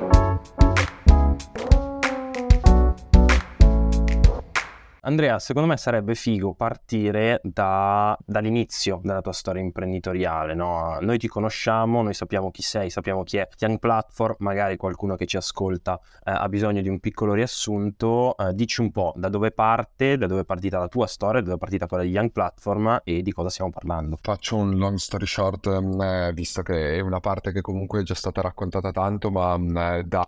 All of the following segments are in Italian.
Bye. Andrea, secondo me sarebbe figo partire da, dall'inizio della tua storia imprenditoriale. No? Noi ti conosciamo, noi sappiamo chi sei, sappiamo chi è Young Platform, magari qualcuno che ci ascolta eh, ha bisogno di un piccolo riassunto. Eh, dici un po' da dove parte, da dove è partita la tua storia, da dove è partita quella di Young Platform e di cosa stiamo parlando. Faccio un long story short, mm, eh, visto che è una parte che comunque è già stata raccontata tanto, ma mm, eh, da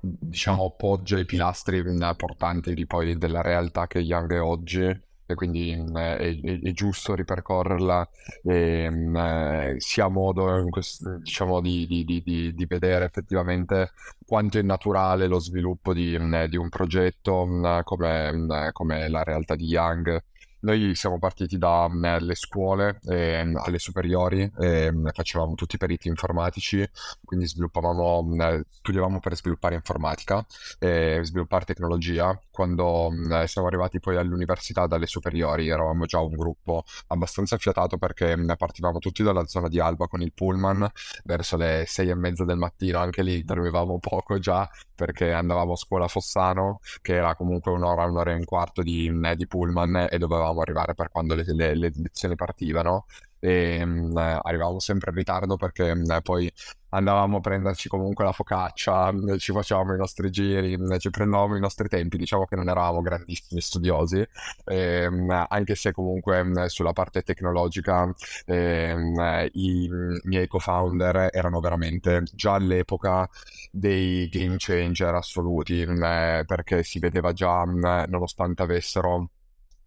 diciamo, appoggio ai pilastri mm, portanti di poi della realtà realtà che Young è oggi e quindi mh, è, è, è, giusto ripercorrerla e mh, eh, sia modo questo, diciamo, di, di, di, di, vedere effettivamente quanto è naturale lo sviluppo di, mh, un progetto come, come la realtà di Young noi siamo partiti dalle scuole, eh, alle superiori, eh, facevamo tutti i periti informatici, quindi sviluppavamo, studiavamo per sviluppare informatica, e sviluppare tecnologia. Quando siamo arrivati poi all'università dalle superiori eravamo già un gruppo abbastanza fiatato perché partivamo tutti dalla zona di Alba con il pullman verso le sei e mezza del mattino, anche lì dormivamo poco già perché andavamo a scuola a Fossano, che era comunque un'ora, un'ora e un quarto di, di pullman e dovevamo dovevamo arrivare per quando le, le, le lezioni partivano. E mh, mm, arrivavamo sempre in ritardo perché mh, poi andavamo a prenderci comunque la focaccia, mh, ci facevamo i nostri giri, ci prendevamo i nostri tempi, diciamo che non eravamo grandissimi studiosi, e, anche se comunque sulla parte tecnologica e, i miei co-founder erano veramente già all'epoca dei game changer assoluti, perché si vedeva già, nonostante avessero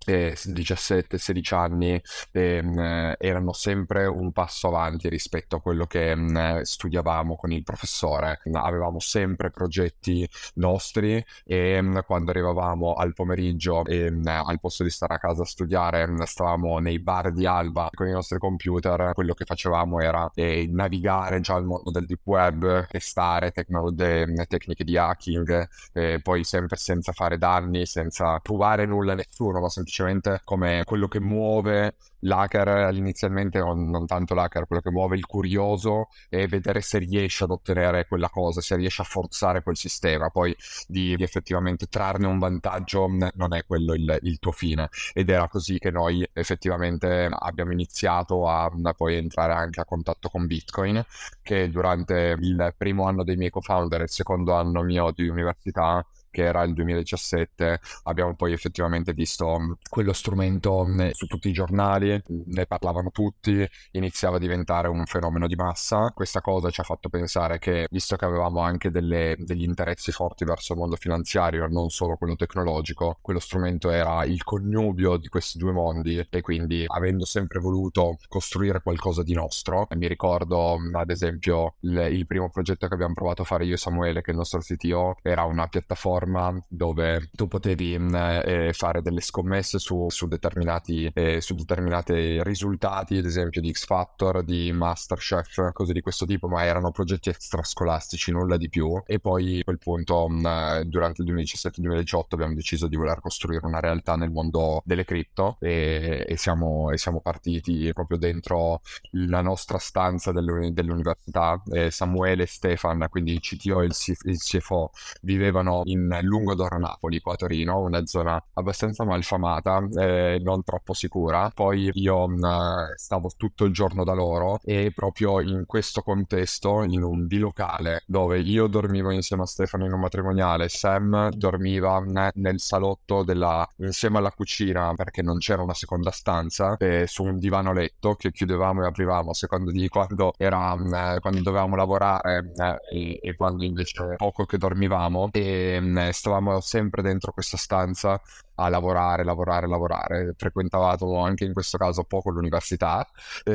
17-16 anni ehm, erano sempre un passo avanti rispetto a quello che mh, studiavamo con il professore. Avevamo sempre progetti nostri e mh, quando arrivavamo al pomeriggio e mh, al posto di stare a casa a studiare stavamo nei bar di Alba con i nostri computer, quello che facevamo era eh, navigare già al mondo del deep web, testare tecno- tecniche di hacking, eh, poi sempre senza fare danni, senza provare nulla a nessuno, ma semplicemente semplicemente come quello che muove l'hacker inizialmente, non, tanto l'hacker, quello che muove il curioso e vedere se riesce ad ottenere quella cosa, se riesce a forzare quel sistema, poi di, di effettivamente trarne un vantaggio non è quello il, il, tuo fine. Ed era così che noi effettivamente abbiamo iniziato a, a poi entrare anche a contatto con Bitcoin che durante il primo anno dei miei co-founder e il secondo anno mio di università che era il 2017, abbiamo poi effettivamente visto mm, quello strumento mm, su tutti i giornali, ne parlavano tutti, iniziava a diventare un fenomeno di massa. Questa cosa ci ha fatto pensare che, visto che avevamo anche delle, degli interessi forti verso il mondo finanziario, non solo quello tecnologico, quello strumento era il connubio di questi due mondi e quindi avendo sempre voluto costruire qualcosa di nostro, mi ricordo mm, ad esempio il, il primo progetto che abbiamo provato a fare io e Samuele, che è il nostro CTO, era una piattaforma piattaforma dove tu potevi mm, eh, fare delle scommesse su, su determinati eh, su determinati risultati, ad esempio di X Factor, di Masterchef, cose di questo tipo, ma erano progetti extrascolastici, nulla di più. E poi a quel punto, mh, mm, durante il 2017-2018, abbiamo deciso di voler costruire una realtà nel mondo delle cripto e, e, siamo, e siamo, partiti proprio dentro la nostra stanza dell'uni- dell'università. E Samuele e Stefan, quindi il CTO e il, C- il CFO, vivevano in lungo d'Oro Napoli, qua a Torino, una zona abbastanza malfamata e non troppo sicura. Poi io mh, mm, stavo tutto il giorno da loro e proprio in questo contesto, in un bilocale dove io dormivo insieme a Stefano in un matrimoniale, Sam dormiva nel salotto della, insieme alla cucina perché non c'era una seconda stanza, su un divano letto che chiudevamo e aprivamo a seconda di quando, era, mh, mm, quando dovevamo lavorare eh, e, e, quando invece poco che dormivamo. E stavamo sempre dentro questa stanza a lavorare, lavorare, lavorare. Frequentavamo anche in questo caso poco l'università,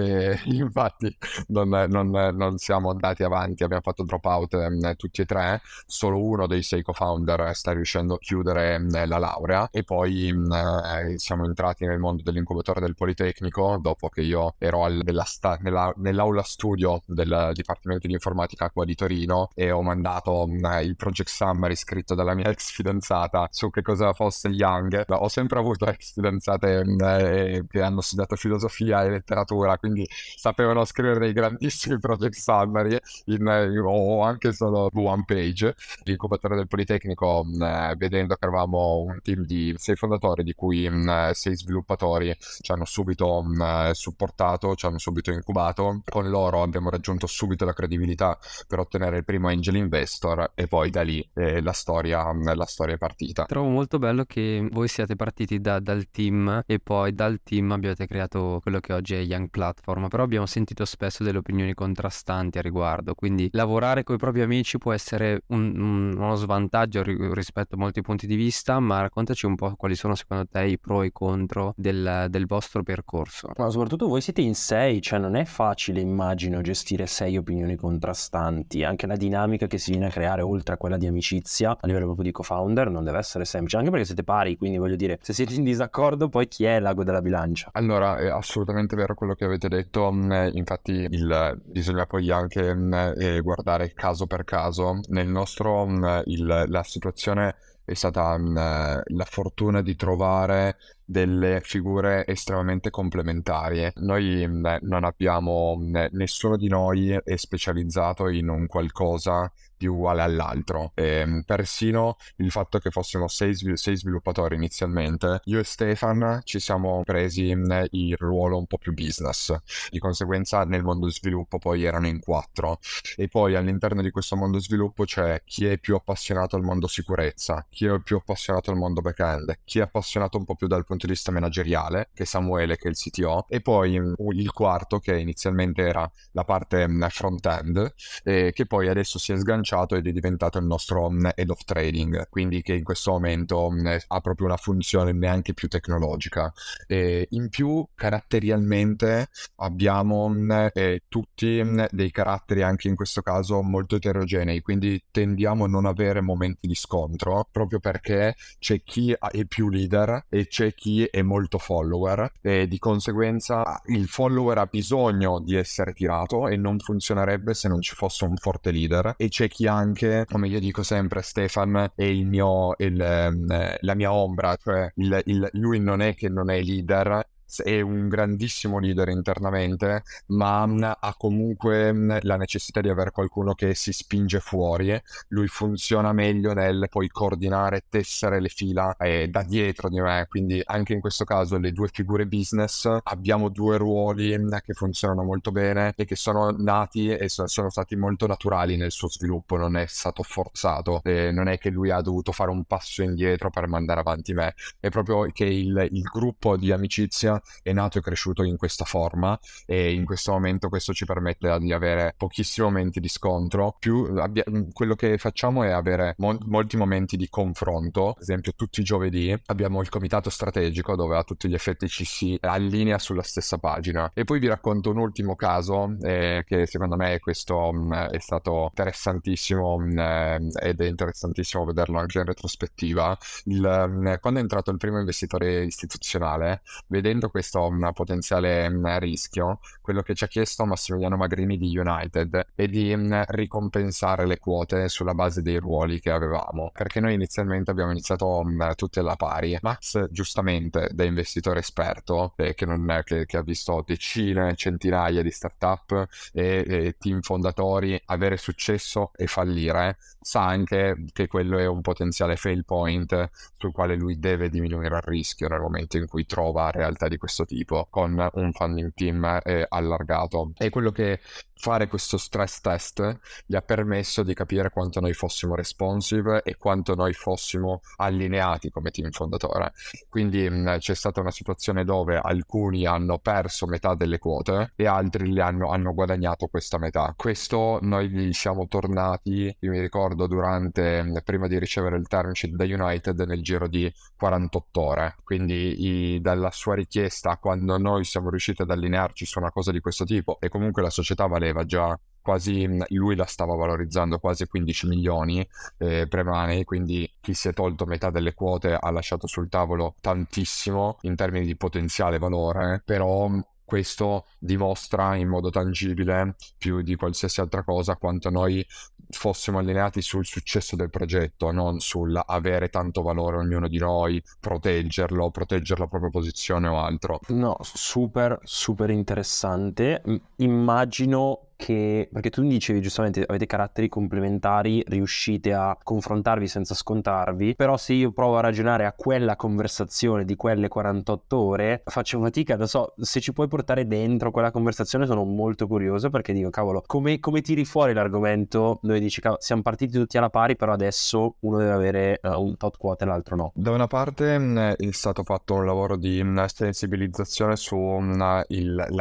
infatti non, non, non, siamo andati avanti, abbiamo fatto drop out eh, tutti e tre, solo uno dei sei co-founder sta riuscendo a chiudere eh, la laurea. E poi eh, siamo entrati nel mondo dell'incubatore del Politecnico dopo che io ero al, sta, nella, nell'aula studio del Dipartimento di Informatica qua di Torino e ho mandato il project summary scritto dalla mia ex fidanzata su che cosa fosse Young marketing. Ho sempre avuto ex fidanzate eh, che hanno studiato filosofia e letteratura, quindi sapevano scrivere dei grandissimi project summary in, o anche solo one page. L'incubatore del Politecnico, eh, vedendo che eravamo un team di sei fondatori, di cui mh, sei sviluppatori, ci hanno subito mh, supportato, ci hanno subito incubato. Con loro abbiamo raggiunto subito la credibilità per ottenere il primo angel investor e poi da lì eh, la, storia, la storia è partita. Trovo molto bello che voi siate partiti da, dal team e poi dal team abbiate creato quello che oggi è Young Platform, però abbiamo sentito spesso delle opinioni contrastanti a riguardo, quindi lavorare con i propri amici può essere un, un, uno svantaggio rispetto a molti punti di vista, ma raccontaci un po' quali sono secondo te i pro e i contro del, del vostro percorso. Ma soprattutto voi siete in sei, cioè non è facile immagino gestire sei opinioni contrastanti, anche la dinamica che si viene a creare oltre a quella di amicizia a livello proprio di co-founder non deve essere semplice, anche perché siete pari, quindi voglio dire, se siete in disaccordo poi chi è l'ago della bilancia? Allora, è assolutamente vero quello che avete detto, mm, infatti il, bisogna poi anche mm, eh, guardare caso per caso. Nel nostro, mm, il, la situazione è stata la fortuna di trovare delle figure estremamente complementari. Noi non abbiamo, nessuno di noi è specializzato in un qualcosa di uguale all'altro. E, ehm, persino il fatto che fossimo sei, sei, sviluppatori inizialmente, io e Stefan ci siamo presi il ruolo un po' più business. Di conseguenza nel mondo sviluppo poi erano in quattro. E poi all'interno di questo mondo sviluppo c'è chi è più appassionato al mondo sicurezza, chi è più appassionato al mondo back-end, chi è appassionato un po' più dal punto di vista manageriale, che è Samuele, che è il CTO, e poi il quarto che inizialmente era la parte front-end, e che poi adesso si è sganciato ed è diventato il nostro mm, head of trading, quindi che in questo momento mm, ha proprio una funzione neanche più tecnologica. E in più, caratterialmente, abbiamo mm, eh, tutti dei caratteri anche in questo caso molto eterogenei, quindi tendiamo a non avere momenti di scontro, proprio perché c'è chi è più leader e c'è chi è molto follower e di conseguenza il follower ha bisogno di essere tirato e non funzionerebbe se non ci fosse un forte leader. E c'è chi chi anche, come io dico sempre, Stefan è il mio, il, eh, la mia ombra, cioè il, il, lui non è che non è leader, è un grandissimo leader internamente, ma ha comunque la necessità di avere qualcuno che si spinge fuori. Lui funziona meglio nel poi coordinare, tessere le fila eh, da dietro di me. Quindi anche in questo caso le due figure business abbiamo due ruoli che funzionano molto bene e che sono nati e sono stati molto naturali nel suo sviluppo, non è stato forzato. E non è che lui ha dovuto fare un passo indietro per mandare avanti me, è proprio che il, il gruppo di amicizia è nato e cresciuto in questa forma e in questo momento questo ci permette di avere pochissimi momenti di scontro, più abbia- quello che facciamo è avere mo- molti momenti di confronto, ad esempio tutti i giovedì abbiamo il comitato strategico dove a tutti gli effetti ci si allinea sulla stessa pagina e poi vi racconto un ultimo caso eh, che secondo me questo mh, è stato interessantissimo mh, mm, ed è interessantissimo vederlo anche in retrospettiva. Il, mh, quando è entrato il primo investitore istituzionale, vedendo vedendo questo un potenziale um, rischio, quello che ci ha chiesto Massimiliano Magrini di United è di um, ricompensare le quote sulla base dei ruoli che avevamo, perché noi inizialmente abbiamo iniziato um, tutte alla pari. Max, giustamente, da investitore esperto, eh, che, non, che, che, ha visto decine, centinaia di startup e, e team fondatori avere successo e fallire, sa anche che quello è un potenziale fail point sul quale lui deve diminuire il rischio nel momento in cui trova realtà di di questo tipo con un funding team eh, allargato. E quello che fare questo stress test gli ha permesso di capire quanto noi fossimo responsive e quanto noi fossimo allineati come team fondatore. Quindi mh, mm, c'è stata una situazione dove alcuni hanno perso metà delle quote e altri le hanno, hanno guadagnato questa metà. Questo noi gli siamo tornati, io mi ricordo, durante, mh, prima di ricevere il term sheet da United nel giro di 48 ore. Quindi i, dalla sua richiesta, quando noi siamo riusciti ad allinearci su una cosa di questo tipo e comunque la società vale valeva già quasi, lui la stava valorizzando quasi 15 milioni eh, pre-money, quindi chi si è tolto metà delle quote ha lasciato sul tavolo tantissimo in termini di potenziale valore, però questo dimostra in modo tangibile più di qualsiasi altra cosa quanto noi fossimo allineati sul successo del progetto, non sul avere tanto valore ognuno di noi, proteggerlo, proteggere la propria posizione o altro. No, super, super interessante. Immagino che, perché tu dicevi giustamente avete caratteri complementari, riuscite a confrontarvi senza scontarvi, però se io provo a ragionare a quella conversazione di quelle 48 ore, faccio fatica, non so, se ci puoi portare dentro quella conversazione sono molto curioso perché dico, cavolo, come, come tiri fuori l'argomento dove dici, cavolo, siamo partiti tutti alla pari, però adesso uno deve avere uh, un tot quota e l'altro no. Da una parte mh, è stato fatto un lavoro di mh, sensibilizzazione sulla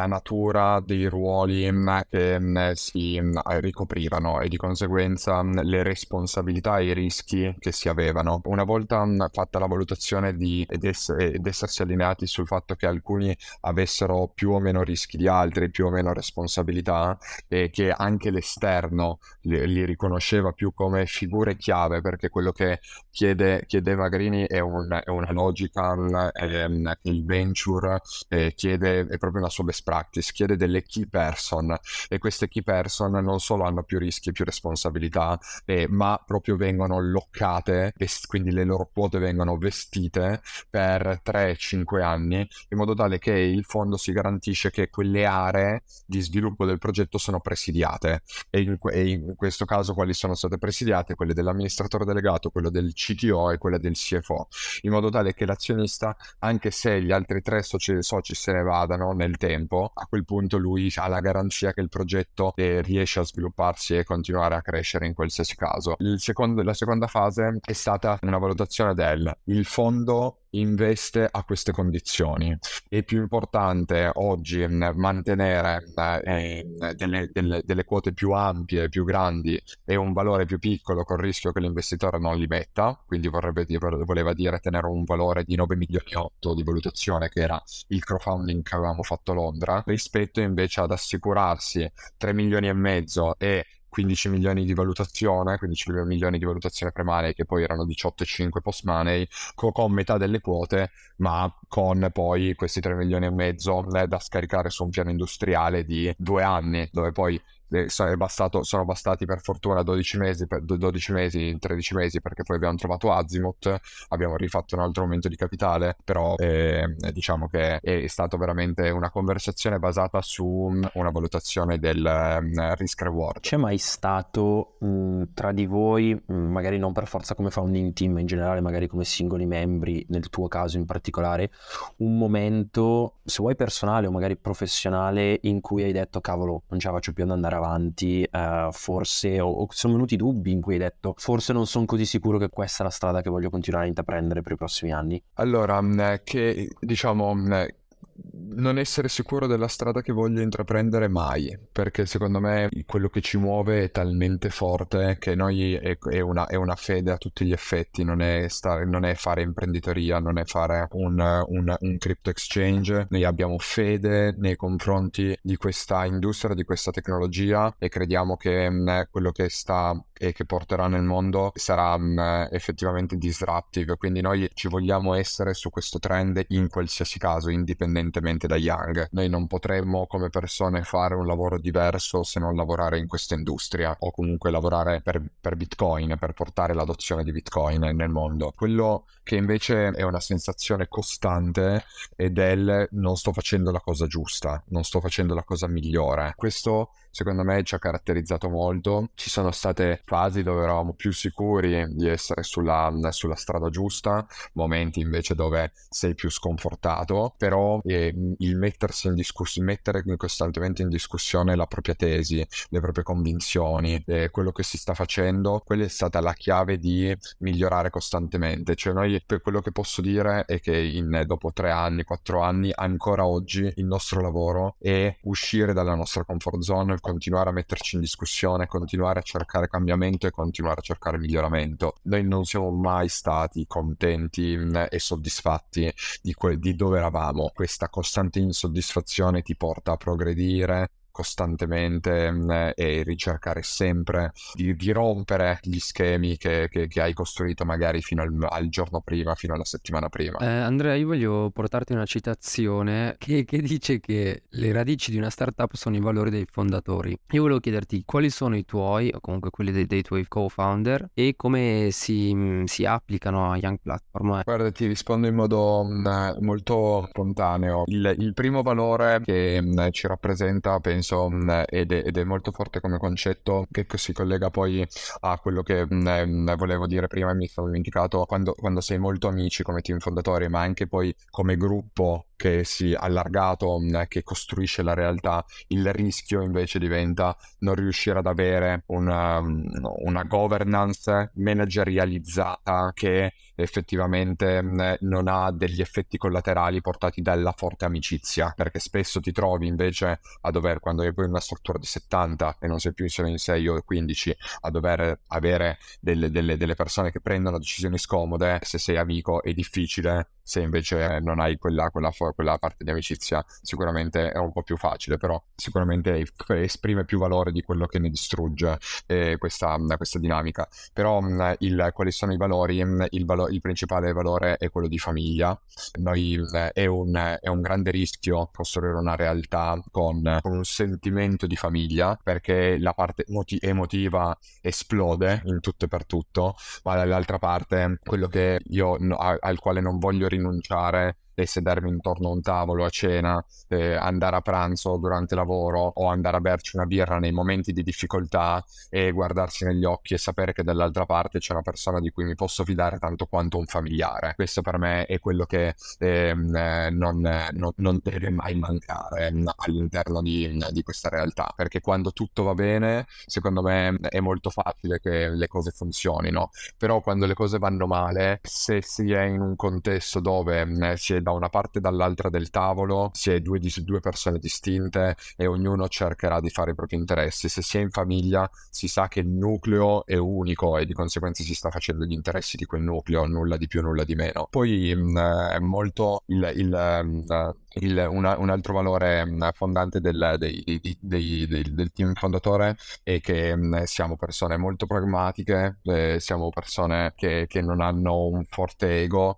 natura dei ruoli mh, che si ricoprivano e di conseguenza le responsabilità e i rischi che si avevano. Una volta fatta la valutazione di, ed, ess- ed essersi allineati sul fatto che alcuni avessero più o meno rischi di altri, più o meno responsabilità e che anche l'esterno li, li riconosceva più come figure chiave perché quello che chiede, chiede Magrini è, un, è una logica è, il venture eh, chiede è proprio una sua best practice chiede delle key person e key person non solo hanno più rischi e più responsabilità, eh, ma proprio vengono loccate, quindi le loro quote vengono vestite per 3-5 anni, in modo tale che il fondo si garantisce che quelle aree di sviluppo del progetto sono presidiate. E in, e in questo caso quali sono state presidiate? Quelle dell'amministratore delegato, quello del CTO e quella del CFO, in modo tale che l'azionista, anche se gli altri tre soci, soci se ne vadano nel tempo, a quel punto lui ha la garanzia che il progetto e riesce a svilupparsi e continuare a crescere in qualsiasi caso. Secondo, la seconda fase è stata una valutazione del fondo investe a queste condizioni. È più importante oggi mantenere eh, delle, delle, delle, quote più ampie, più grandi e un valore più piccolo col rischio che l'investitore non li metta, quindi dire, voleva dire tenere un valore di 9 milioni e 8 di valutazione che era il crowdfunding che avevamo fatto a Londra, rispetto invece ad assicurarsi 3 milioni e mezzo e 15 milioni di valutazione, 15 milioni di valutazione pre-money che poi erano 18,5 post-money, con, con, metà delle quote, ma con poi questi 3 milioni e mezzo eh, da scaricare su un piano industriale di due anni, dove poi bastato, sono bastati per fortuna 12 mesi, per 12 mesi, 13 mesi perché poi abbiamo trovato Azimuth, abbiamo rifatto un altro aumento di capitale, però eh, diciamo che è stata veramente una conversazione basata su una valutazione del um, risk reward. C'è mai stato mh, tra di voi, mh, magari non per forza come founding team, in generale magari come singoli membri, nel tuo caso in particolare, un momento, se vuoi personale o magari professionale, in cui hai detto cavolo, non ce la faccio più ad andare avanti? avanti, uh, forse o, o, sono venuti dubbi in cui hai detto forse non sono così sicuro che questa è la strada che voglio continuare a intraprendere per i prossimi anni? Allora, mm, che diciamo mm, non essere sicuro della strada che voglio intraprendere mai, perché secondo me quello che ci muove è talmente forte che noi è, è, una, è una, fede a tutti gli effetti, non è, stare, non è fare imprenditoria, non è fare un, un, un, crypto exchange, noi abbiamo fede nei confronti di questa industria, di questa tecnologia e crediamo che mh, mm, quello che sta e che porterà nel mondo sarà mm, effettivamente disruptive, quindi noi ci vogliamo essere su questo trend in qualsiasi caso, indipendentemente da Young. Noi non potremmo come persone fare un lavoro diverso se non lavorare in questa industria o comunque lavorare per, per Bitcoin, per portare l'adozione di Bitcoin nel mondo. Quello che invece è una sensazione costante è del non sto facendo la cosa giusta, non sto facendo la cosa migliore. Questo secondo me ci ha caratterizzato molto. Ci sono state fasi dove eravamo più sicuri di essere sulla, sulla strada giusta, momenti invece dove sei più sconfortato, però eh, il mettersi in discussione, mettere costantemente in discussione la propria tesi, le proprie convinzioni, eh, quello che si sta facendo, quella è stata la chiave di migliorare costantemente. Cioè noi, per quello che posso dire è che in, dopo tre anni, quattro anni, ancora oggi il nostro lavoro è uscire dalla nostra comfort zone, continuare a metterci in discussione, continuare a cercare cambiamento e continuare a cercare miglioramento. Noi non siamo mai stati contenti mm, e soddisfatti di, que- di dove eravamo. Questa costante insoddisfazione ti porta a progredire, costantemente mh, mm, e ricercare sempre di, di rompere gli schemi che, che, che, hai costruito magari fino al, al, giorno prima, fino alla settimana prima. Eh, Andrea, io voglio portarti una citazione che, che dice che le radici di una startup sono i valori dei fondatori. Io volevo chiederti quali sono i tuoi, o comunque quelli dei, dei tuoi co-founder, e come si, si, applicano a Young Platform. Guarda, ti rispondo in modo mh, mm, molto spontaneo. Il, il, primo valore che mh, mm, ci rappresenta, penso, mm, ed, è, ed, è, molto forte come concetto, che si collega poi a quello che volevo dire prima mi sono dimenticato, quando, quando sei molto amici come team fondatori, ma anche poi come gruppo che si è allargato, che costruisce la realtà, il rischio invece diventa non riuscire ad avere una, una governance managerializzata che effettivamente non ha degli effetti collaterali portati dalla forte amicizia, perché spesso ti trovi invece a dover, quando hai poi una struttura di 70 e non sei più solo in 6 o 15, a dover avere delle, delle, delle persone che prendono decisioni scomode, se sei amico è difficile se invece non hai quella, quella, quella, parte di amicizia sicuramente è un po' più facile, però sicuramente esprime più valore di quello che ne distrugge eh, questa, questa, dinamica. Però il, quali sono i valori? Il, valo, il, principale valore è quello di famiglia. Noi, è, un, è, un, grande rischio costruire una realtà con, con un sentimento di famiglia perché la parte emotiva esplode in tutto e per tutto, ma dall'altra parte quello che io, al quale non voglio rinunciare e sedermi intorno a un tavolo a cena, eh, andare a pranzo durante lavoro o andare a berci una birra nei momenti di difficoltà e guardarsi negli occhi e sapere che dall'altra parte c'è una persona di cui mi posso fidare tanto quanto un familiare. Questo per me è quello che ehm, eh, non, non, non, deve mai mancare all'interno di, di questa realtà, perché quando tutto va bene, secondo me è molto facile che le cose funzionino, però quando le cose vanno male, se si è in un contesto dove eh, si è da una parte e dall'altra del tavolo, si è due, due persone distinte e ognuno cercherà di fare i propri interessi. Se si è in famiglia si sa che il nucleo è unico e di conseguenza si sta facendo gli interessi di quel nucleo, nulla di più, nulla di meno. Poi mm, è molto il, il, mm, il, una, un altro valore mm, fondante del, dei, dei, dei, del, team fondatore è che siamo persone molto pragmatiche, eh, siamo persone che, che, non hanno un forte ego,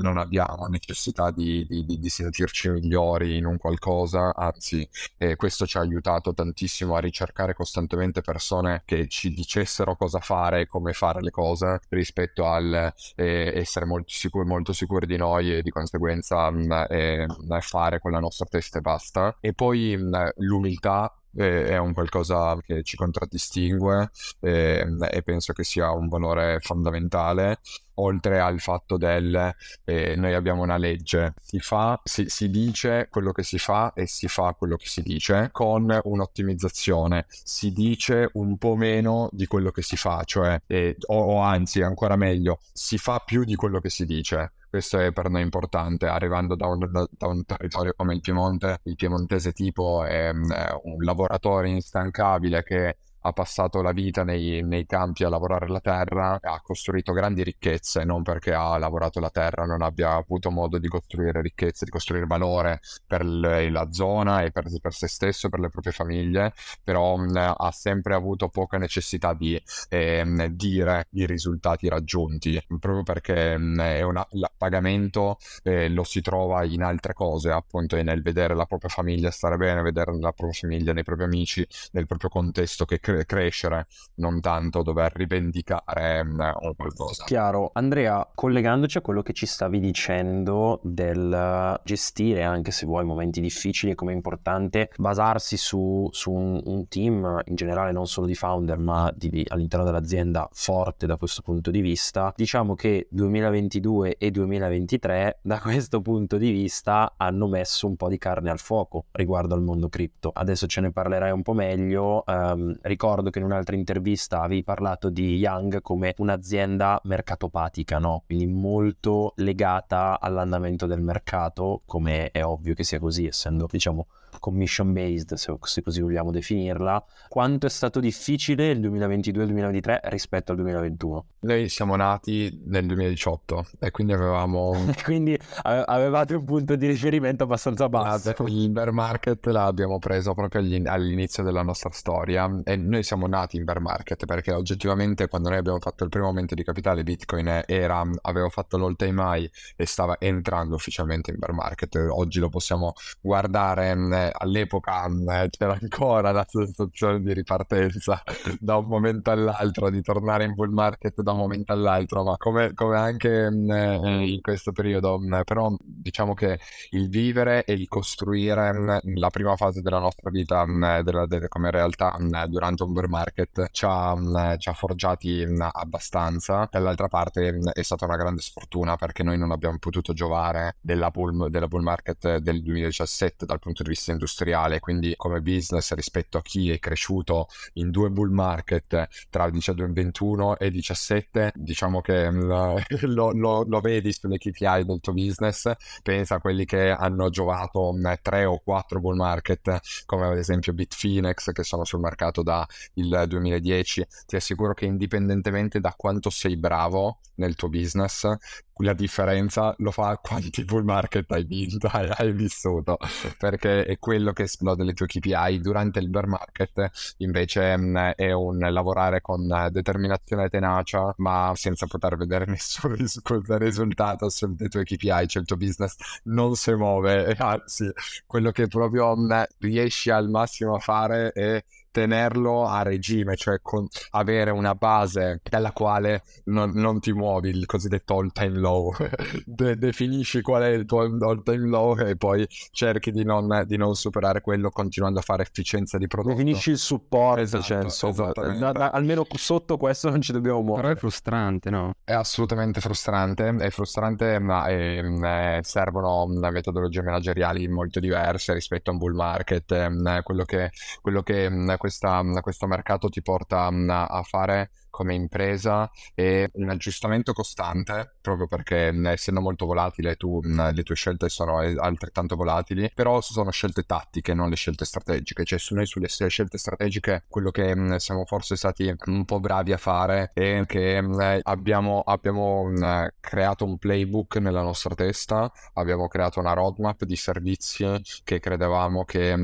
non abbiamo necessità necessità di, di, di, sentirci migliori in un qualcosa, anzi eh, questo ci ha aiutato tantissimo a ricercare costantemente persone che ci dicessero cosa fare come fare le cose rispetto al eh, essere molto sicuri, molto sicuri di noi e di conseguenza mh, mm, eh, fare con la nostra testa e basta. E poi l'umiltà è un qualcosa che ci contraddistingue e, e, penso che sia un valore fondamentale oltre al fatto del eh, noi abbiamo una legge. Si fa si, si, dice quello che si fa e si fa quello che si dice con un'ottimizzazione. Si dice un po' meno di quello che si fa cioè eh, o, o anzi ancora meglio si fa più di quello che si dice questo è per noi importante, arrivando da un, da, un territorio come il Piemonte, il piemontese tipo è, è un lavoratore instancabile che ha passato la vita nei, nei, campi a lavorare la terra, ha costruito grandi ricchezze, non perché ha lavorato la terra, non abbia avuto modo di costruire ricchezze, di costruire valore per le, la zona e per, per, se stesso per le proprie famiglie, però mh, ha sempre avuto poca necessità di eh, dire i risultati raggiunti, proprio perché mh, una, il pagamento eh, lo si trova in altre cose, appunto nel vedere la propria famiglia stare bene, vedere la propria famiglia, nei propri amici, nel proprio contesto che crea cre- crescere, non tanto dover rivendicare mm, un qualcosa. Chiaro. Andrea, collegandoci a quello che ci stavi dicendo del gestire, anche se vuoi, momenti difficili, come è importante basarsi su, su un, un, team, in generale non solo di founder, ma di, all'interno dell'azienda forte da questo punto di vista, diciamo che 2022 e 2023 da questo punto di vista hanno messo un po' di carne al fuoco riguardo al mondo cripto. Adesso ce ne parlerai un po' meglio. Um, ricordo che in un'altra intervista avevi parlato di Young come un'azienda mercatopatica, no? Quindi molto legata all'andamento del mercato, come è ovvio che sia così, essendo, diciamo, commission based, se, così vogliamo definirla, quanto è stato difficile il 2022-2023 rispetto al 2021? Noi siamo nati nel 2018 e quindi avevamo... quindi avevate un punto di riferimento abbastanza basso. Il bear market l'abbiamo preso proprio all'inizio della nostra storia e noi siamo nati in bear market perché oggettivamente quando noi abbiamo fatto il primo aumento di capitale Bitcoin era, aveva fatto l'all time high e stava entrando ufficialmente in bear market. Oggi lo possiamo guardare, mm, all'epoca mm, c'era ancora la sensazione di ripartenza da un momento all'altro, di tornare in bull market da un momento all'altro, ma come, come anche mm, eh, in questo periodo, però diciamo che il vivere e il costruire la prima fase della nostra vita della, della, come realtà durante un bear market ci ha, ci ha forgiati abbastanza. Dall'altra parte è stata una grande sfortuna perché noi non abbiamo potuto giovare della bull, della bull market del 2017 dal punto di vista industriale, quindi come business rispetto a chi è cresciuto in due bull market tra il 2021 e 2017, diciamo che lo, lo, lo vedi sulle KPI del tuo business, pensa a quelli che hanno giovato tre o quattro bull market, come ad esempio Bitfinex che sono sul mercato da il 2010, ti assicuro che indipendentemente da quanto sei bravo nel tuo business, la differenza lo fa quanti bull market hai vinto, hai, hai, vissuto, perché è quello che esplode le tue KPI. Durante il bear market invece mh, mm, è un lavorare con determinazione e tenacia, ma senza poter vedere nessun ris- risultato sulle tue KPI, cioè il tuo business non si muove, anzi, quello che proprio mh, mm, riesci al massimo a fare è tenerlo a regime, cioè con, avere una base dalla quale non, non, ti muovi, il cosiddetto all time low. De- definisci qual è il tuo all time low e poi cerchi di non, di non, superare quello continuando a fare efficienza di prodotto. Definisci il supporto, esatto, cioè, insomma, da, da, almeno sotto questo non ci dobbiamo muovere. Però è frustrante, no? È assolutamente frustrante, è frustrante ma è, è, servono metodologie manageriali molto diverse rispetto a un bull market. È, quello che, quello che questa, questo mercato ti porta a fare come impresa è un aggiustamento costante, proprio perché essendo molto volatile tu, le tue scelte sono altrettanto volatili, però sono scelte tattiche, non le scelte strategiche. Cioè su noi sulle scelte strategiche quello che siamo forse stati un po' bravi a fare è che abbiamo, abbiamo creato un playbook nella nostra testa, abbiamo creato una roadmap di servizi che credevamo che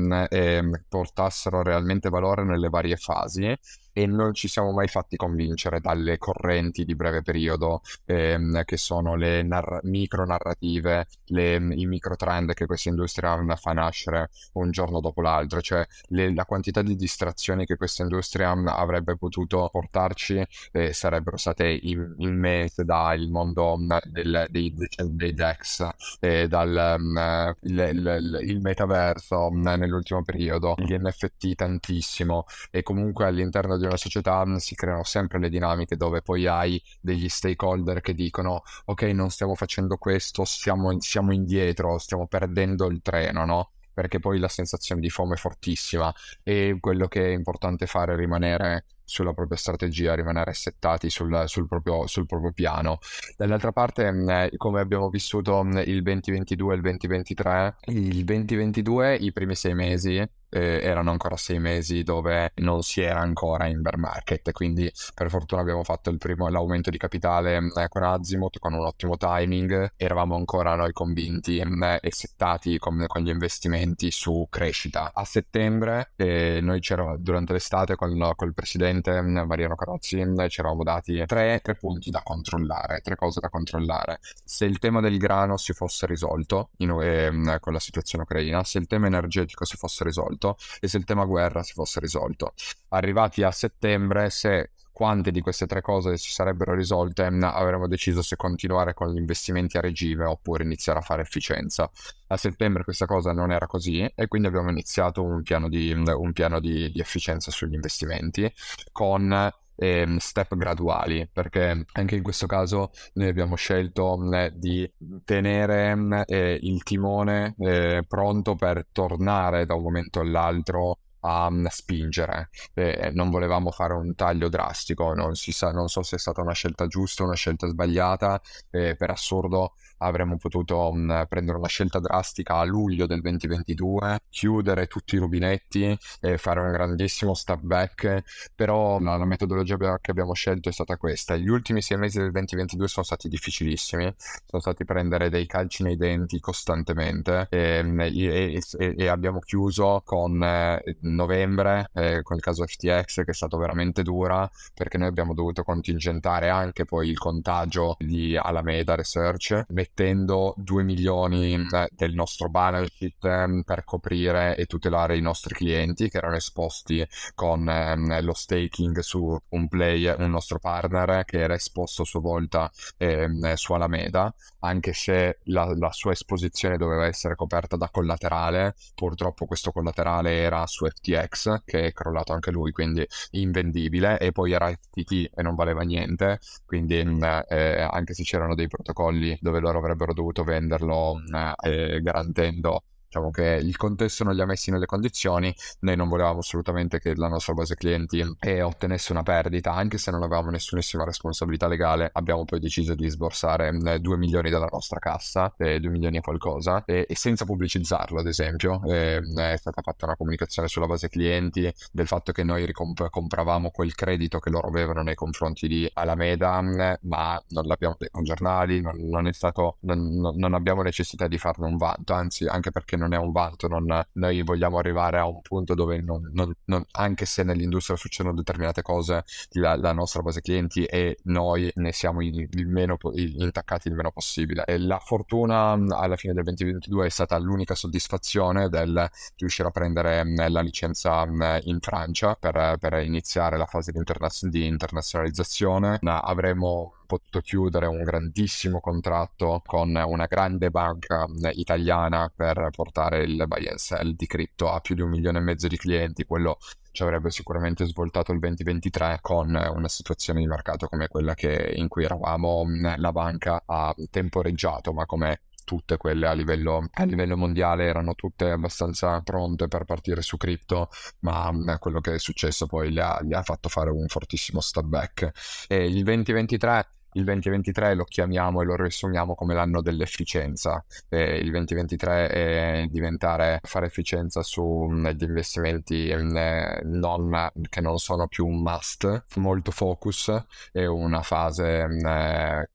portassero realmente valore nelle varie fasi e non ci siamo mai fatti convincere dalle correnti di breve periodo ehm, che sono le nar- micro narrative, le, i micro trend che questa industria fa nascere un giorno dopo l'altro, cioè le, la quantità di distrazioni che questa industria avrebbe potuto portarci eh, sarebbero state immense dal mondo del, dei, dei DEX e dal um, il, il, il, metaverso nell'ultimo periodo, gli NFT tantissimo. E comunque all'interno di una società si creano sempre le dinamiche dove poi hai degli stakeholder che dicono ok non stiamo facendo questo, siamo, siamo indietro, stiamo perdendo il treno, no? Perché poi la sensazione di FOMO è fortissima e quello che è importante fare è rimanere sulla propria strategia, rimanere settati sul, sul, proprio, sul proprio, piano. Dall'altra parte, eh, come abbiamo vissuto il 2022 e il 2023, il 2022, i primi sei mesi, eh, erano ancora sei mesi dove non si era ancora in bear market quindi per fortuna abbiamo fatto primo, l'aumento di capitale eh, con Azimuth con un ottimo timing. Eravamo ancora noi convinti eh, e settati con, con, gli investimenti su crescita. A settembre eh, noi c'eravamo durante l'estate con, il presidente mm, Mariano Carozzi mm, ci eravamo dati tre, tre punti da controllare tre cose da controllare. Se il tema del grano si fosse risolto in, eh, con la situazione ucraina se il tema energetico si fosse risolto risolto e se il tema guerra si fosse risolto. Arrivati a settembre, se quante di queste tre cose si sarebbero risolte, avremmo deciso se continuare con gli investimenti a regime oppure iniziare a fare efficienza. A settembre questa cosa non era così e quindi abbiamo iniziato un piano di, un piano di, di efficienza sugli investimenti con eh, step graduali, perché anche in questo caso noi abbiamo scelto eh, di tenere eh, il timone eh, pronto per tornare da un momento all'altro a spingere. Eh, non volevamo fare un taglio drastico, non, si sa, non so se è stata una scelta giusta o una scelta sbagliata. Eh, per assurdo, avremmo potuto mh, prendere una scelta drastica a luglio del 2022, chiudere tutti i rubinetti e fare un grandissimo step back, però la, la metodologia che abbiamo scelto è stata questa. Gli ultimi sei mesi del 2022 sono stati difficilissimi, sono stati prendere dei calci nei denti costantemente e, e, e, e abbiamo chiuso con eh, novembre, eh, con il caso FTX che è stato veramente dura perché noi abbiamo dovuto contingentare anche poi il contagio di Alameda Research mettendo 2 milioni eh, del nostro balance sheet ehm, per coprire e tutelare i nostri clienti che erano esposti con ehm, lo staking su un play, un nostro partner che era esposto a sua volta ehm, su Alameda, anche se la, la, sua esposizione doveva essere coperta da collaterale, purtroppo questo collaterale era su FTX che è crollato anche lui, quindi invendibile e poi era FTT e non valeva niente, quindi eh, anche se c'erano dei protocolli dove loro avrebbero dovuto venderlo eh, garantendo diciamo che il contesto non li ha messi nelle condizioni, noi non volevamo assolutamente che la nostra base clienti eh, ottenesse una perdita, anche se non avevamo nessunissima responsabilità legale, abbiamo poi deciso di sborsare 2 milioni dalla nostra cassa, eh, 2 milioni e qualcosa, e, senza pubblicizzarlo ad esempio, eh, è stata fatta una comunicazione sulla base clienti del fatto che noi ricomp- compravamo quel credito che loro avevano nei confronti di Alameda, ma non l'abbiamo detto con giornali, non, non, stato, non, non abbiamo necessità di farne un vanto, anzi anche perché non è un vanto, non, noi vogliamo arrivare a un punto dove non, non, anche se nell'industria succedono determinate cose, la, la, nostra base clienti e noi ne siamo il, meno, intaccati il meno possibile. E la fortuna alla fine del 2022 è stata l'unica soddisfazione del riuscire a prendere la licenza in Francia per, per iniziare la fase di, internaz- di internazionalizzazione. Avremo potuto chiudere un grandissimo contratto con una grande banca italiana per portare il buy and sell di cripto a più di un milione e mezzo di clienti, quello ci avrebbe sicuramente svoltato il 2023 con una situazione di mercato come quella che, in cui eravamo la banca ha temporeggiato, ma come tutte quelle a livello, a livello, mondiale erano tutte abbastanza pronte per partire su cripto, ma quello che è successo poi gli ha, gli ha fatto fare un fortissimo step back. E il 2023 il 2023 lo chiamiamo e lo riassumiamo come l'anno dell'efficienza. E il 2023 è diventare, fare efficienza sugli mm, investimenti mm, non, che non sono più un must, molto focus e una fase mm, eh,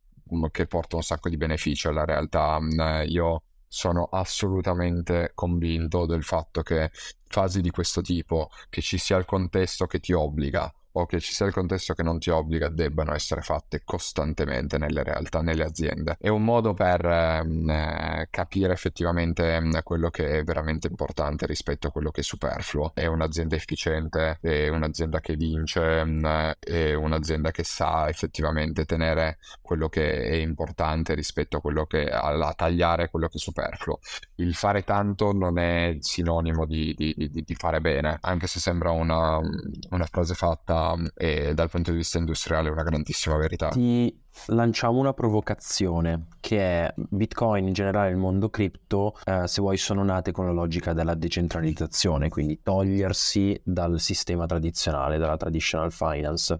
che porta un sacco di benefici alla realtà. Io sono assolutamente convinto del fatto che fasi di questo tipo, che ci sia il contesto che ti obbliga o che ci sia il contesto che non ti obbliga debbano essere fatte costantemente nelle realtà, nelle aziende. È un modo per ehm, eh, capire effettivamente ehm, quello che è veramente importante rispetto a quello che è superfluo. È un'azienda efficiente, è un'azienda che vince, ehm, è un'azienda che sa effettivamente tenere quello che è importante rispetto a quello che a tagliare quello che è superfluo. Il fare tanto non è sinonimo di, di, di, di fare bene, anche se sembra una, una frase fatta e dal punto di vista industriale è una grandissima verità. Ti lanciamo una provocazione che è Bitcoin in generale il mondo cripto eh, se vuoi sono nate con la logica della decentralizzazione quindi togliersi dal sistema tradizionale dalla traditional finance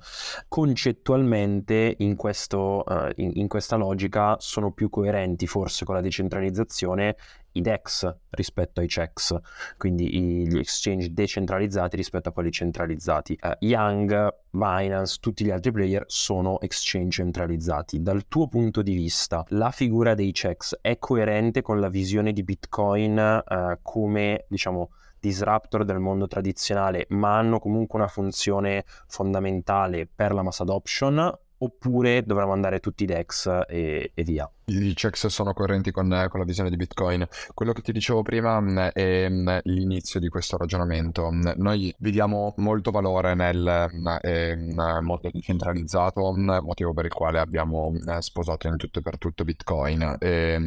concettualmente in, questo, eh, in, in questa logica sono più coerenti forse con la decentralizzazione i DEX rispetto ai checks, quindi gli exchange decentralizzati rispetto a quelli centralizzati. Uh, Young, Binance, tutti gli altri player sono exchange centralizzati. Dal tuo punto di vista, la figura dei checks è coerente con la visione di Bitcoin uh, come, diciamo, disruptor del mondo tradizionale, ma hanno comunque una funzione fondamentale per la mass adoption oppure dovremmo andare tutti i DEX e, e via. I checks sono coerenti con, con, la visione di Bitcoin. Quello che ti dicevo prima mm, è mm, l'inizio di questo ragionamento. Mm, noi vediamo molto valore nel mondo decentralizzato, motivo per il quale abbiamo sposato in tutto e per tutto Bitcoin. E,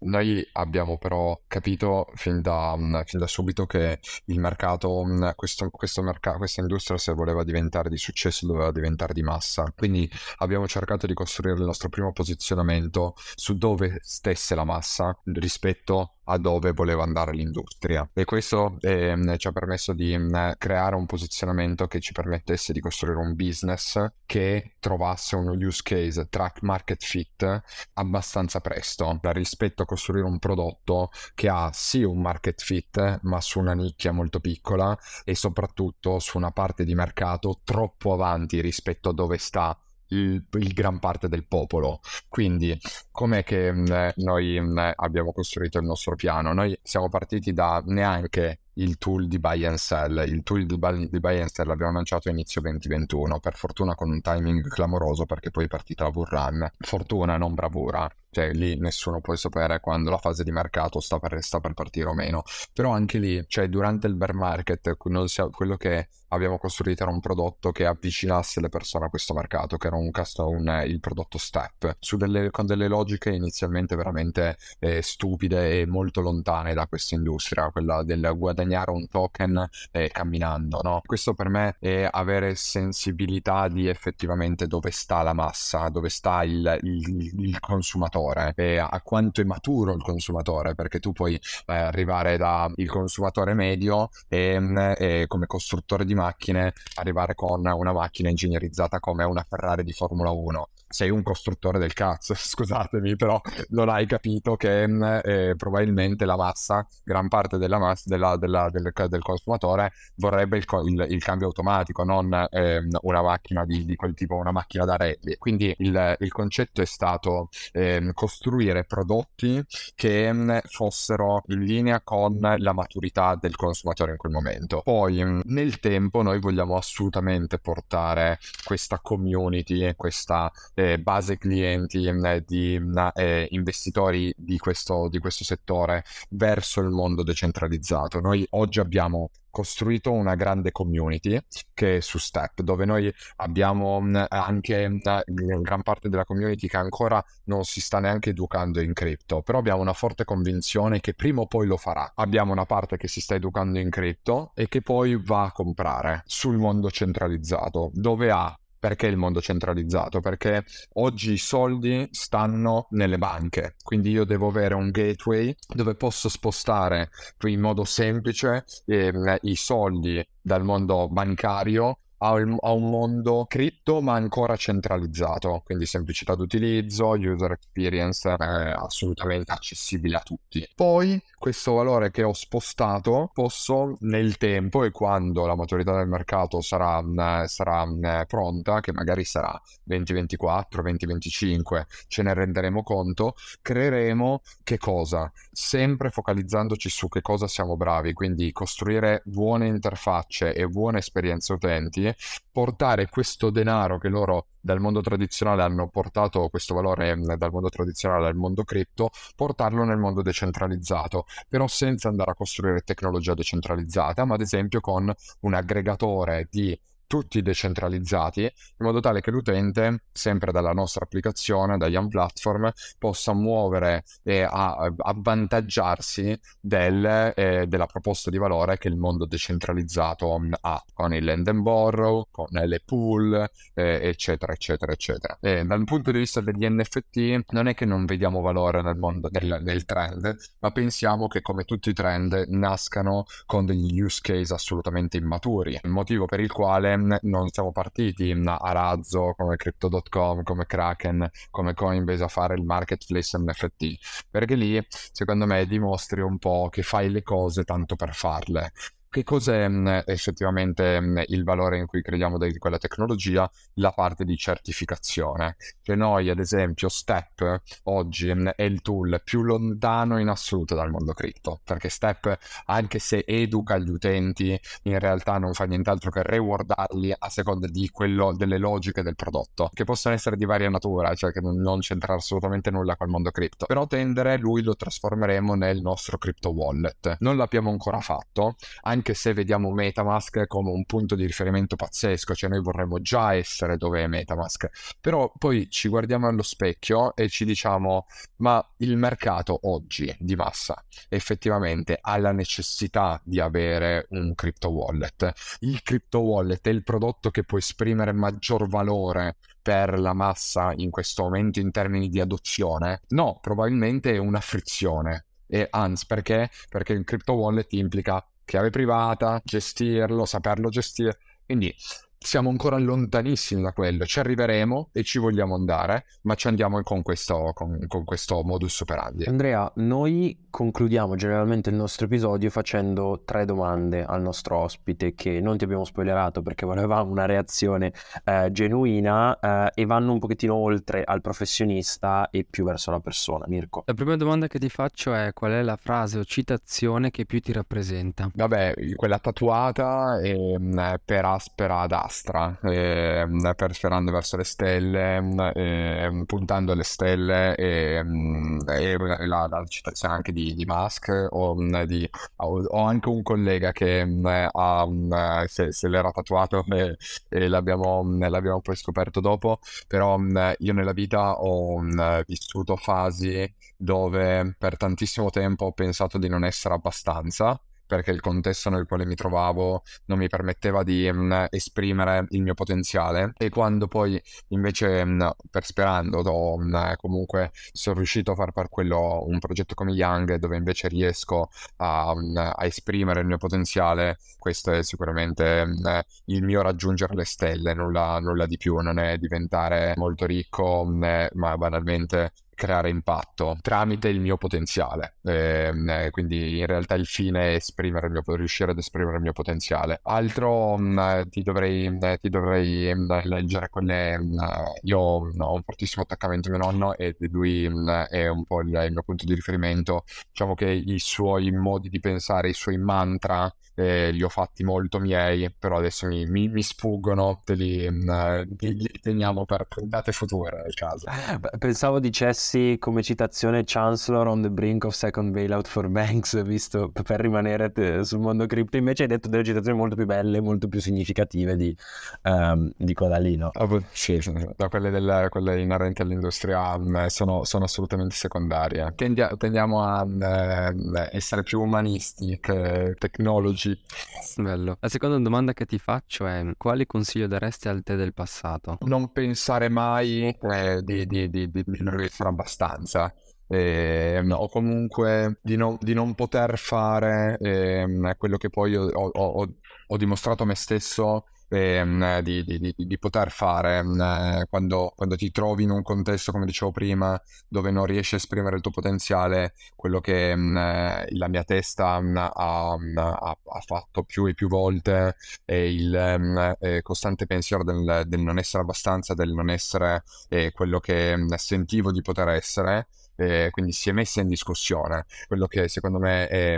noi abbiamo però capito fin da, mm, fin da subito che il mercato, mm, questo, questo merc- questa industria se voleva diventare di successo doveva diventare di massa. Quindi abbiamo cercato di costruire il nostro primo posizionamento su dove stesse la massa rispetto a dove voleva andare l'industria. E questo eh, ci ha permesso di mh, mm, creare un posizionamento che ci permettesse di costruire un business che trovasse uno use case track market fit abbastanza presto rispetto a costruire un prodotto che ha sì un market fit ma su una nicchia molto piccola e soprattutto su una parte di mercato troppo avanti rispetto a dove sta il, il, gran parte del popolo. Quindi, com'è che mh, mm, noi mh, mm, abbiamo costruito il nostro piano? Noi siamo partiti da neanche il tool di buy and sell. Il tool di buy, di buy and sell l'abbiamo lanciato a inizio 2021, per fortuna con un timing clamoroso perché poi è partita la bull run. Fortuna, non bravura. Cioè lì nessuno può sapere quando la fase di mercato sta per, sta per partire o meno. Però anche lì, cioè durante il bear market, quello che abbiamo costruito era un prodotto che avvicinasse le persone a questo mercato, che era un, un il prodotto Step, delle, con delle logiche inizialmente veramente eh, stupide e molto lontane da questa industria, quella del guadagnare un token eh, camminando. No? Questo per me è avere sensibilità di effettivamente dove sta la massa, dove sta il, il, il consumatore consumatore e a quanto è maturo il consumatore, perché tu puoi eh, arrivare dal consumatore medio e, mm, e, come costruttore di macchine arrivare con una macchina ingegnerizzata come una Ferrari di Formula 1 sei un costruttore del cazzo, scusatemi, però non hai capito che mm, eh, probabilmente la massa, gran parte della massa della, della, del, del, consumatore vorrebbe il, il, il cambio automatico, non eh, una macchina di, di, quel tipo, una macchina da rally. Quindi il, il concetto è stato eh, costruire prodotti che mm, fossero in linea con la maturità del consumatore in quel momento. Poi mm, nel tempo noi vogliamo assolutamente portare questa community, questa eh, base clienti eh, di eh, investitori di questo, di questo settore verso il mondo decentralizzato. Noi oggi abbiamo costruito una grande community che è su Step, dove noi abbiamo anche gran parte della community che ancora non si sta neanche educando in cripto, però abbiamo una forte convinzione che prima o poi lo farà. Abbiamo una parte che si sta educando in cripto e che poi va a comprare sul mondo centralizzato, dove ha perché il mondo centralizzato? Perché oggi i soldi stanno nelle banche, quindi io devo avere un gateway dove posso spostare in modo semplice eh, i soldi dal mondo bancario a un, mondo cripto ma ancora centralizzato, quindi semplicità d'utilizzo, user experience assolutamente accessibile a tutti. Poi questo valore che ho spostato posso nel tempo e quando la maturità del mercato sarà, sarà pronta, che magari sarà 2024, 2025, ce ne renderemo conto, creeremo che cosa? Sempre focalizzandoci su che cosa siamo bravi, quindi costruire buone interfacce e buone esperienze utenti, portare questo denaro che loro dal mondo tradizionale hanno portato questo valore dal mondo tradizionale al mondo cripto, portarlo nel mondo decentralizzato, però senza andare a costruire tecnologia decentralizzata, ma ad esempio con un aggregatore di tutti decentralizzati in modo tale che l'utente, sempre dalla nostra applicazione, da Young Platform, possa muovere e a, avvantaggiarsi del, eh, della proposta di valore che il mondo decentralizzato ha, con il lend and borrow, con le pool, eh, eccetera, eccetera, eccetera. E dal punto di vista degli NFT, non è che non vediamo valore nel mondo del, del trend, ma pensiamo che come tutti i trend nascano con degli use case assolutamente immaturi, il motivo per il quale non siamo partiti a razzo come Crypto.com, come Kraken, come Coinbase a fare il marketplace NFT, perché lì secondo me dimostri un po' che fai le cose tanto per farle che cos'è mh, effettivamente mh, il valore in cui crediamo di quella tecnologia? La parte di certificazione. Che noi, ad esempio, Step oggi mh, è il tool più lontano in assoluto dal mondo cripto, perché Step, anche se educa gli utenti, in realtà non fa nient'altro che rewardarli a seconda di quello, delle logiche del prodotto, che possono essere di varia natura, cioè che non, non c'entra assolutamente nulla col mondo cripto. Però tendere, lui lo trasformeremo nel nostro crypto wallet. Non l'abbiamo ancora fatto, anche anche se vediamo Metamask come un punto di riferimento pazzesco, cioè noi vorremmo già essere dove è Metamask, però poi ci guardiamo allo specchio e ci diciamo ma il mercato oggi di massa effettivamente ha la necessità di avere un crypto wallet. Il crypto wallet è il prodotto che può esprimere maggior valore per la massa in questo momento in termini di adozione? No, probabilmente è una frizione E anzi, perché? Perché il crypto wallet implica chiave privata, gestirlo, saperlo gestire. Quindi siamo ancora lontanissimi da quello, ci arriveremo e ci vogliamo andare, ma ci andiamo con questo, con, con questo modus operandi. Andrea, noi concludiamo generalmente il nostro episodio facendo tre domande al nostro ospite che non ti abbiamo spoilerato perché volevamo una reazione eh, genuina eh, e vanno un pochettino oltre al professionista e più verso la persona. Mirko. La prima domanda che ti faccio è qual è la frase o citazione che più ti rappresenta? Vabbè, quella tatuata è mm, per aspera ad astra, è, mm, per sperando verso le stelle, mm, è, puntando alle stelle e, e la, la citazione anche di di, Musk o, di, ho, anche un collega che ha, se, se l'era tatuato e, e l'abbiamo, l'abbiamo, poi scoperto dopo, però io nella vita ho vissuto fasi dove per tantissimo tempo ho pensato di non essere abbastanza perché il contesto nel quale mi trovavo non mi permetteva di mh, mm, esprimere il mio potenziale. E quando poi invece mh, mm, per sperando ho, mh, mm, comunque sono riuscito a far per quello un progetto come Young dove invece riesco a, a esprimere il mio potenziale questo è sicuramente il mio raggiungere le stelle nulla, nulla di più. Non è diventare molto ricco ma banalmente creare impatto tramite il mio potenziale. Eh, quindi in realtà il fine è esprimere il mio, riuscire ad esprimere il mio potenziale. Altro mh, mm, ti dovrei, mm, ti dovrei mh, mm, leggere quelle. Mh, io ho un fortissimo attaccamento a mio nonno e lui è un po' il, il, mio punto di riferimento. Diciamo che i suoi modi di pensare, i suoi mantra eh, li ho fatti molto miei, però adesso mi, mi, mi sfuggono, te li, li, teniamo per puntate future nel caso. Pensavo dicessi come citazione Chancellor on the brink of second bailout for banks, visto per rimanere te, sul mondo cripto. Invece hai detto delle citazioni molto più belle, molto più significative di, um, di quella lì, no? Oh, sì, da quelle, del, quelle inerenti all'industria um, sono, sono, assolutamente secondarie. Tendia, tendiamo a uh, essere più umanisti che technology. Bello. La seconda domanda che ti faccio è quali consiglio daresti al te del passato? Non pensare mai eh, di, di, di, di non riuscire abbastanza. Eh, o comunque di non, di non poter fare eh, quello che poi ho, ho, ho, dimostrato a me stesso eh, di, di, di, poter fare eh, quando, quando, ti trovi in un contesto, come dicevo prima, dove non riesci a esprimere il tuo potenziale, quello che eh, la mia testa ha, ha, ha, fatto più e più volte è il eh, costante pensiero del, del, non essere abbastanza, del non essere eh, quello che sentivo di poter essere. Eh, quindi si è messa in discussione quello che secondo me eh,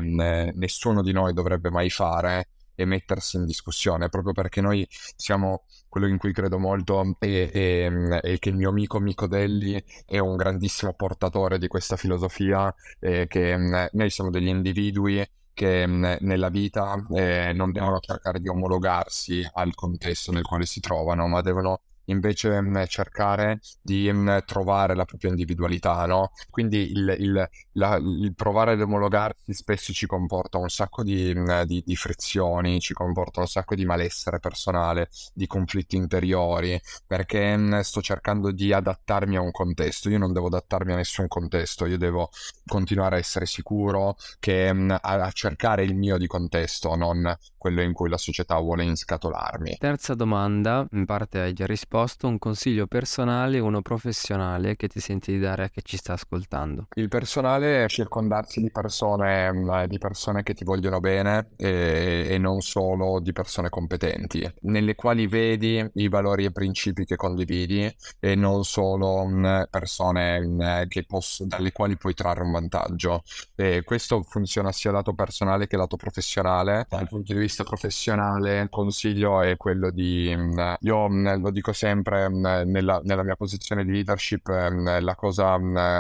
nessuno di noi dovrebbe mai fare e mettersi in discussione, proprio perché noi siamo quello in cui credo molto è, è, è che il mio amico Micodelli è un grandissimo portatore di questa filosofia, eh, che noi siamo degli individui che nella vita eh, non devono cercare di omologarsi al contesto nel quale si trovano, ma devono invece mh, cercare di mh, trovare la propria individualità, no? Quindi il, il, la, il, provare ad omologarsi spesso ci comporta un sacco di, mh, di, di, frizioni, ci comporta un sacco di malessere personale, di conflitti interiori, perché sto cercando di adattarmi a un contesto, io non devo adattarmi a nessun contesto, io devo continuare a essere sicuro che a, a cercare il mio di contesto, non quello in cui la società vuole inscatolarmi. Terza domanda, in parte hai già risposto piuttosto un consiglio personale e uno professionale che ti senti di dare a chi ci sta ascoltando? Il personale è circondarsi di persone, mm, di persone che ti vogliono bene e, e, non solo di persone competenti, nelle quali vedi i valori e principi che condividi e non solo mm, persone mm, posso, dalle quali puoi trarre un vantaggio. E questo funziona sia lato personale che lato professionale. Dal punto di vista professionale il consiglio è quello di... Io lo dico sempre, sempre nella, nella, mia posizione di leadership la cosa,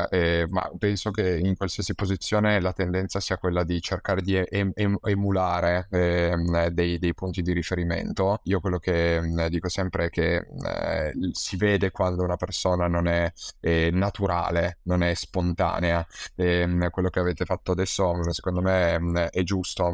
è, ma penso che in qualsiasi posizione la tendenza sia quella di cercare di em- em- emulare eh, dei, dei, punti di riferimento. Io quello che dico sempre è che eh, si vede quando una persona non è, è naturale, non è spontanea. E, quello che avete fatto adesso secondo me è giusto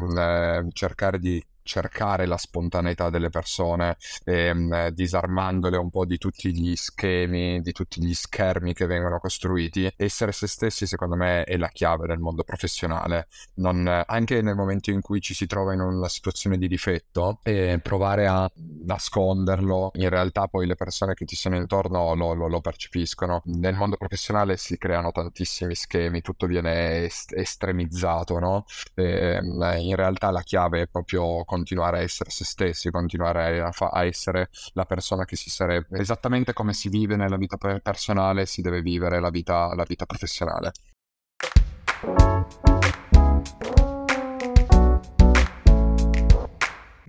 cercare di cercare la spontaneità delle persone, e, um, disarmandole un po' di tutti gli schemi, di tutti gli schermi che vengono costruiti. Essere se stessi, secondo me, è la chiave del mondo professionale. Non, anche nel momento in cui ci si trova in una situazione di difetto e provare a nasconderlo, in realtà poi le persone che ti sono intorno lo, lo, lo percepiscono. Nel mondo professionale si creano tantissimi schemi, tutto viene est- estremizzato, no? E, in realtà la chiave è proprio continuare a essere se stessi, continuare a, fa- a essere la persona che si sarebbe. Esattamente come si vive nella vita personale, si deve vivere la vita, la vita professionale.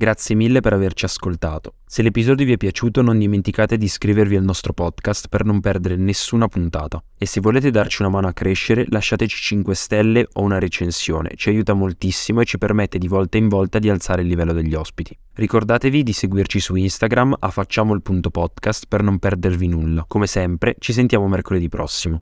Grazie mille per averci ascoltato. Se l'episodio vi è piaciuto non dimenticate di iscrivervi al nostro podcast per non perdere nessuna puntata. E se volete darci una mano a crescere lasciateci 5 stelle o una recensione, ci aiuta moltissimo e ci permette di volta in volta di alzare il livello degli ospiti. Ricordatevi di seguirci su Instagram a facciamo il punto podcast per non perdervi nulla. Come sempre ci sentiamo mercoledì prossimo.